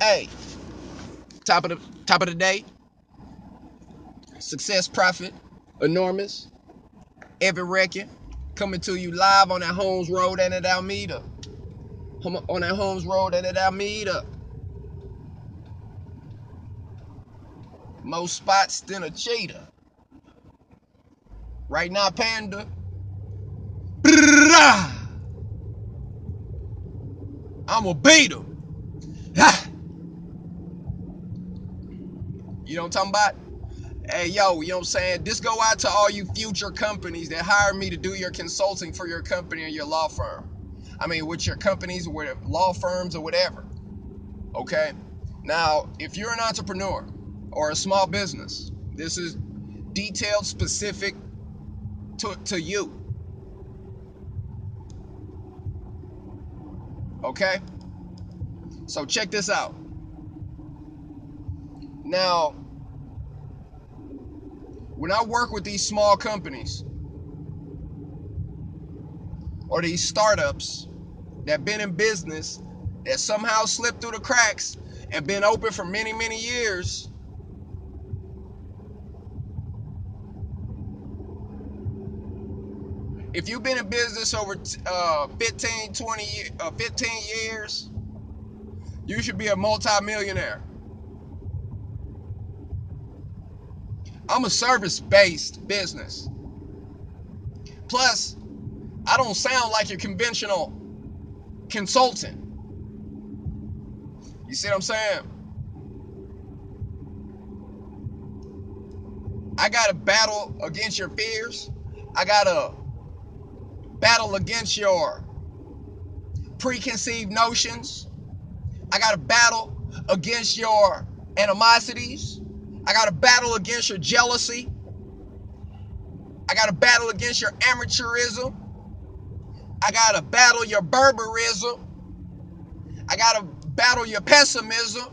Hey, top of the top of the day. Success Profit, enormous. Every record coming to you live on that Holmes Road and at Alameda. On that Holmes Road and at Alameda. More spots than a cheetah. Right now, Panda. I'm a beat him. You know what I'm talking about? Hey, yo, you know what I'm saying? This go out to all you future companies that hire me to do your consulting for your company or your law firm. I mean, with your companies or law firms or whatever. Okay? Now, if you're an entrepreneur or a small business, this is detailed, specific to, to you. Okay? So check this out. Now, when I work with these small companies or these startups that been in business that somehow slipped through the cracks and been open for many, many years, if you've been in business over uh, 15, 20, uh, 15 years, you should be a multimillionaire. I'm a service based business. Plus, I don't sound like your conventional consultant. You see what I'm saying? I got to battle against your fears. I got to battle against your preconceived notions. I got to battle against your animosities. I got to battle against your jealousy. I got to battle against your amateurism. I got to battle your barbarism. I got to battle your pessimism.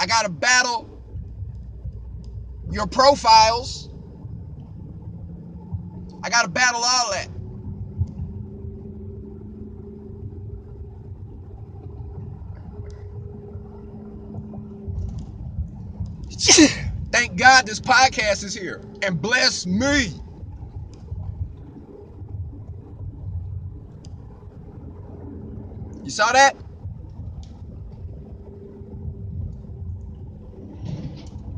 I got to battle your profiles. I got to battle all that. God this podcast is here and bless me. You saw that?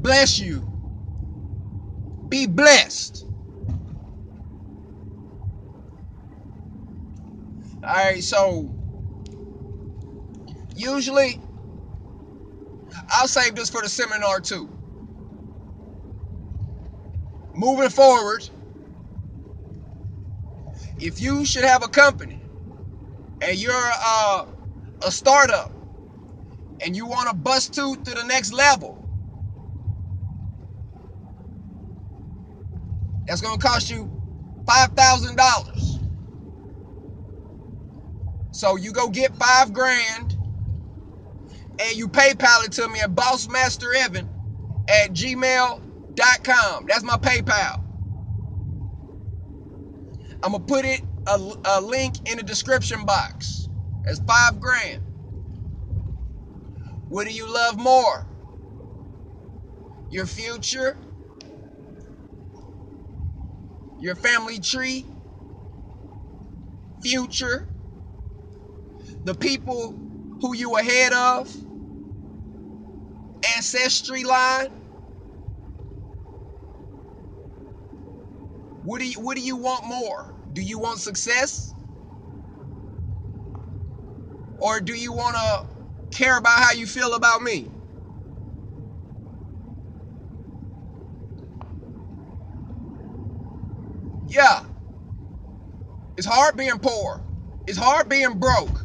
Bless you. Be blessed. All right, so usually I'll save this for the seminar too. Moving forward, if you should have a company and you're a, a startup and you want to bust to to the next level, that's going to cost you $5,000. So you go get five grand and you PayPal it to me at bossmasterevan at gmail.com. That's my PayPal. I'm going to put it a, a link in the description box. That's five grand. What do you love more? Your future? Your family tree? Future? The people who you ahead of? ancestry line? What do you what do you want more? Do you want success? Or do you want to care about how you feel about me? Yeah. It's hard being poor. It's hard being broke.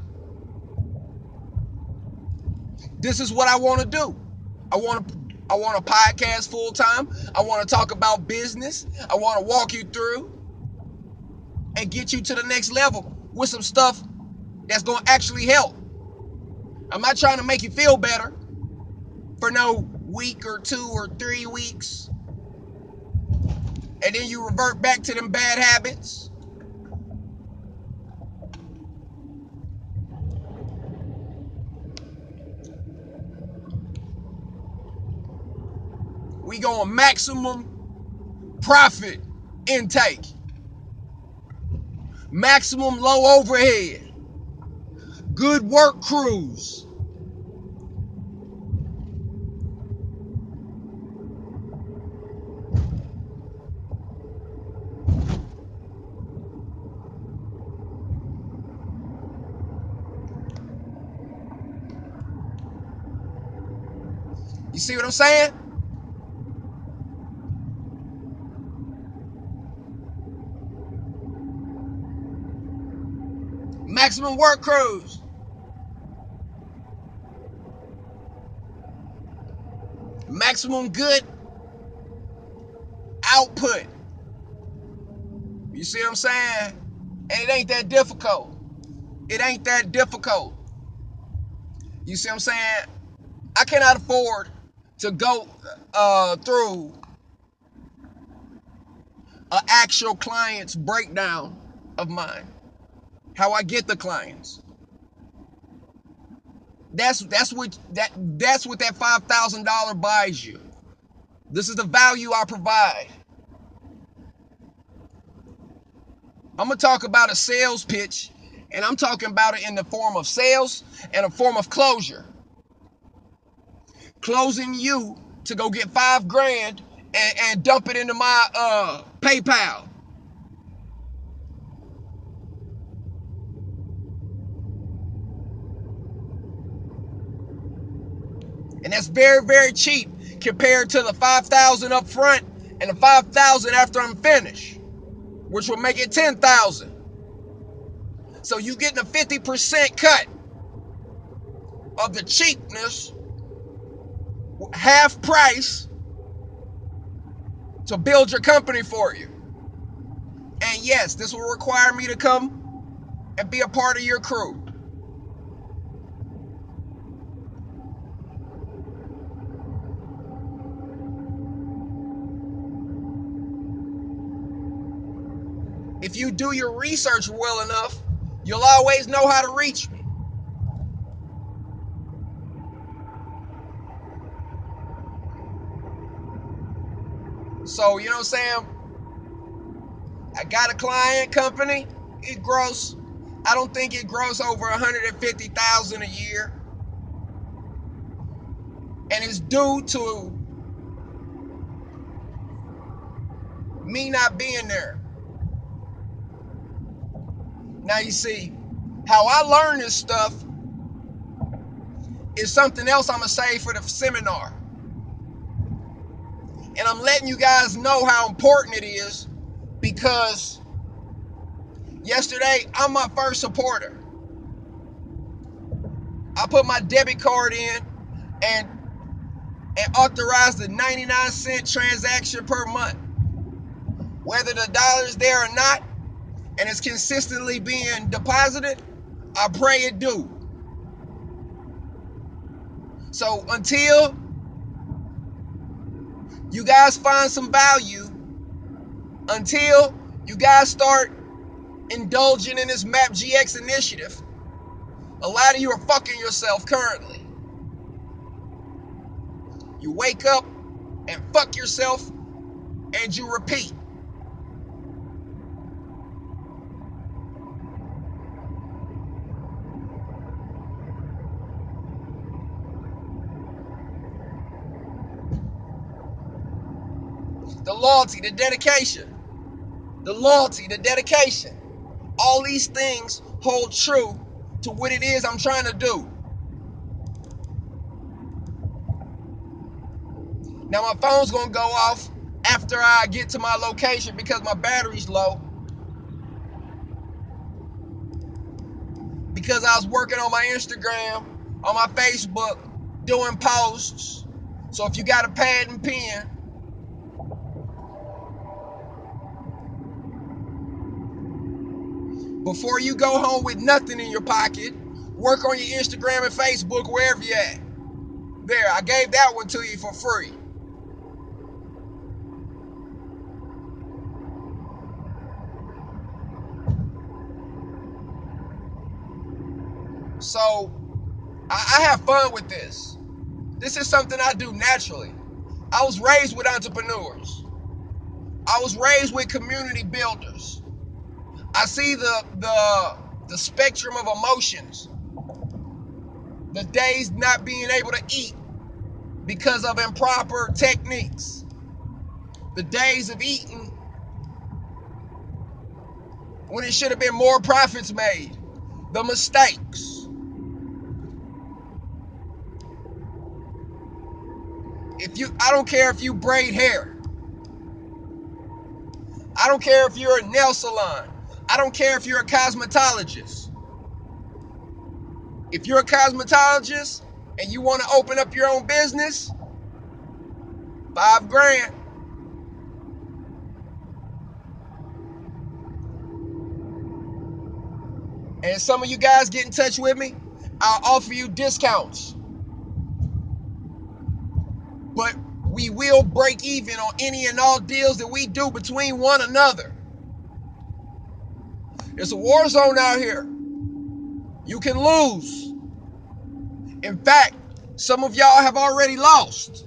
This is what I want to do. I want to I want a podcast full time. I want to talk about business. I want to walk you through and get you to the next level with some stuff that's going to actually help. I'm not trying to make you feel better for no week or two or three weeks. And then you revert back to them bad habits. We going maximum profit intake. Maximum low overhead. Good work crews. You see what I'm saying? Maximum work crews. Maximum good output. You see what I'm saying? And it ain't that difficult. It ain't that difficult. You see what I'm saying? I cannot afford to go uh, through an actual client's breakdown of mine. How I get the clients. That's that's what that that's what that five thousand dollar buys you. This is the value I provide. I'm gonna talk about a sales pitch, and I'm talking about it in the form of sales and a form of closure closing you to go get five grand and, and dump it into my uh, PayPal. And that's very, very cheap compared to the 5000 up front and the 5000 after I'm finished, which will make it 10000 So you getting a 50% cut of the cheapness half price to build your company for you. And yes, this will require me to come and be a part of your crew. If you do your research well enough, you'll always know how to reach me. So, you know what I'm saying? I got a client company. It grows, I don't think it grows over 150,000 a year. And it's due to me not being there. Now you see, how I learn this stuff is something else I'm gonna say for the seminar. And I'm letting you guys know how important it is because yesterday I'm my first supporter. I put my debit card in and and authorized the 99 cent transaction per month. Whether the dollar's there or not, and it's consistently being deposited, I pray it do. So until you guys find some value until you guys start indulging in this Map GX initiative. A lot of you are fucking yourself currently. You wake up and fuck yourself and you repeat. The loyalty, the dedication, the loyalty, the dedication. All these things hold true to what it is I'm trying to do. Now my phone's gonna go off after I get to my location because my battery's low. Because I was working on my Instagram, on my Facebook, doing posts. So if you got a pad and pen, Before you go home with nothing in your pocket, work on your Instagram and Facebook wherever you at. There, I gave that one to you for free. So, I, I have fun with this. This is something I do naturally. I was raised with entrepreneurs. I was raised with community builders. I see the the the spectrum of emotions. The days not being able to eat because of improper techniques. The days of eating when it should have been more profits made. The mistakes. If you I don't care if you braid hair. I don't care if you're a nail salon. I don't care if you're a cosmetologist. If you're a cosmetologist and you want to open up your own business, five grand. And some of you guys get in touch with me, I'll offer you discounts. But we will break even on any and all deals that we do between one another. It's a war zone out here. You can lose. In fact, some of y'all have already lost.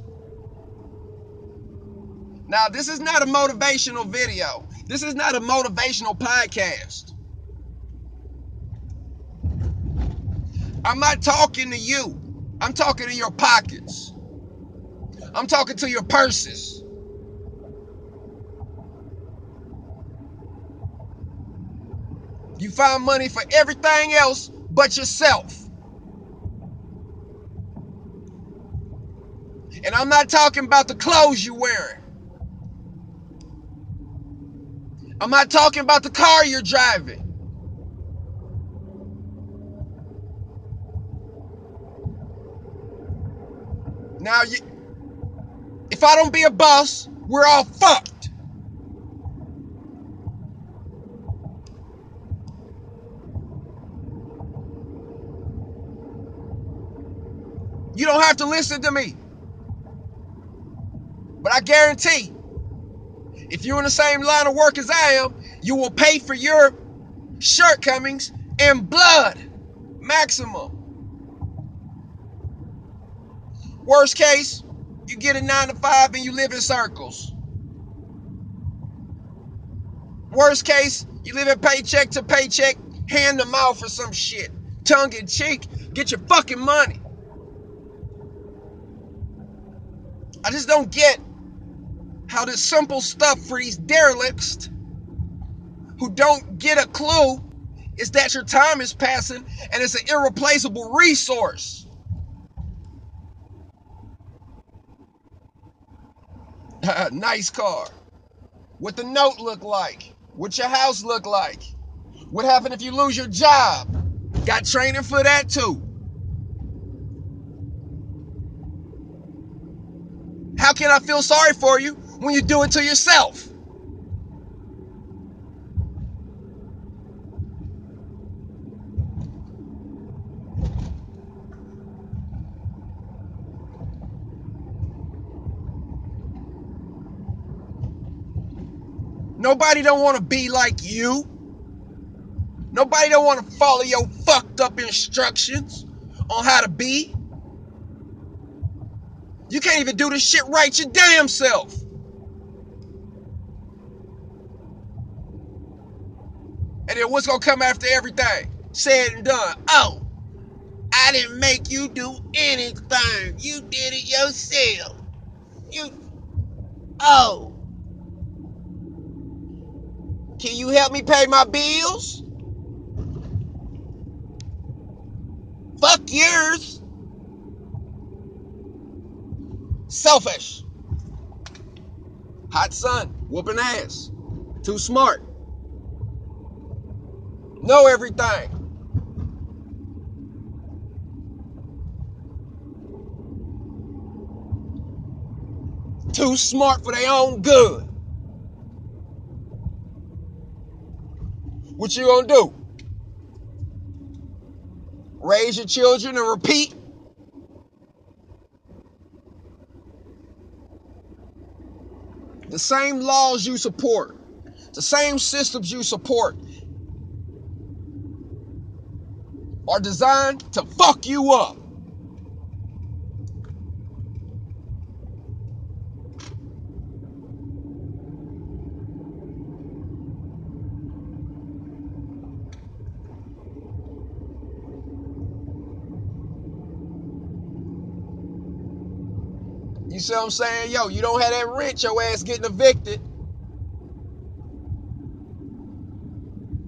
Now, this is not a motivational video. This is not a motivational podcast. I'm not talking to you. I'm talking to your pockets. I'm talking to your purses. You find money for everything else but yourself. And I'm not talking about the clothes you're wearing. I'm not talking about the car you're driving. Now, you, if I don't be a boss, we're all fucked. You don't have to listen to me. But I guarantee, if you're in the same line of work as I am, you will pay for your shortcomings in blood. Maximum. Worst case, you get a nine to five and you live in circles. Worst case, you live in paycheck to paycheck, hand to mouth for some shit. Tongue in cheek, get your fucking money. I just don't get how this simple stuff for these derelicts who don't get a clue is that your time is passing and it's an irreplaceable resource. nice car. What the note look like? What your house look like? What happened if you lose your job? Got training for that too. Can I feel sorry for you when you do it to yourself? Nobody don't want to be like you. Nobody don't want to follow your fucked up instructions on how to be. You can't even do this shit right your damn self. And then what's gonna come after everything? Said and done. Oh, I didn't make you do anything. You did it yourself. You. Oh. Can you help me pay my bills? Fuck yours. Selfish. Hot sun, whooping ass. Too smart. Know everything. Too smart for their own good. What you gonna do? Raise your children and repeat? The same laws you support, the same systems you support are designed to fuck you up. You see what I'm saying? Yo, you don't have that rent, your ass getting evicted.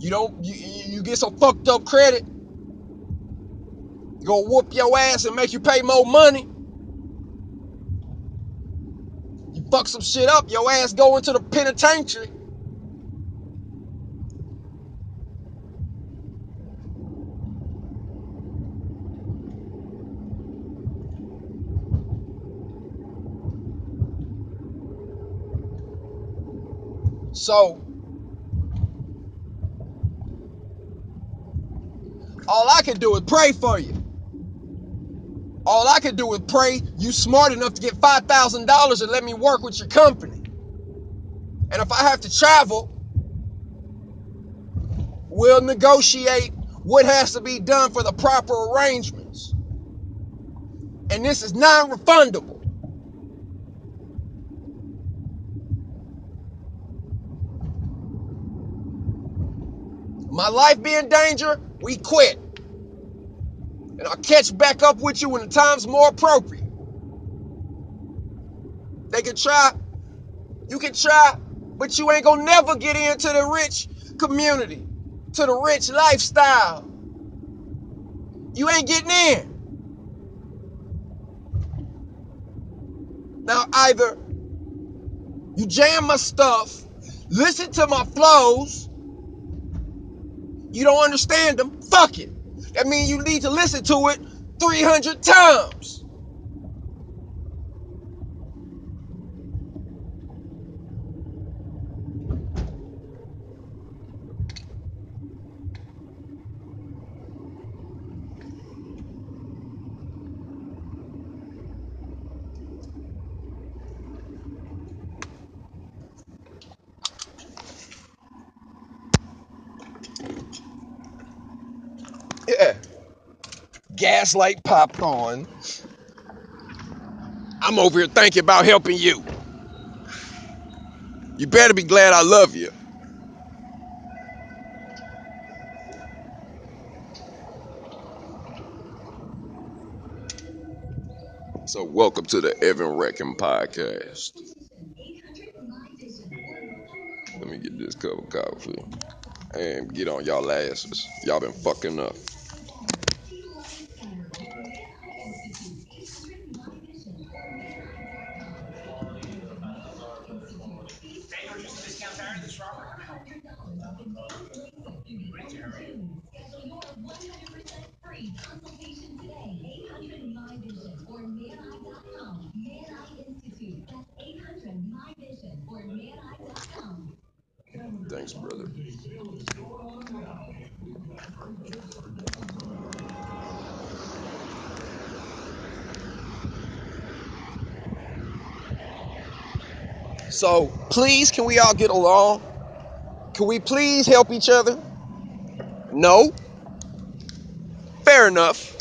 You don't you, you get some fucked up credit. Gonna whoop your ass and make you pay more money. You fuck some shit up, your ass go into the penitentiary. So all I can do is pray for you. All I can do is pray you smart enough to get $5,000 and let me work with your company. And if I have to travel, we'll negotiate what has to be done for the proper arrangements. And this is non refundable. My life be in danger, we quit. And I'll catch back up with you when the time's more appropriate. They can try, you can try, but you ain't gonna never get into the rich community, to the rich lifestyle. You ain't getting in. Now, either you jam my stuff, listen to my flows, you don't understand them, fuck it. That means you need to listen to it 300 times. Yeah. Gaslight popcorn. I'm over here thinking about helping you. You better be glad I love you. So, welcome to the Evan Reckon podcast. Let me get this cup of coffee and get on y'all asses. Y'all been fucking up. Thanks, brother. So, please, can we all get along? Can we please help each other? No? Fair enough.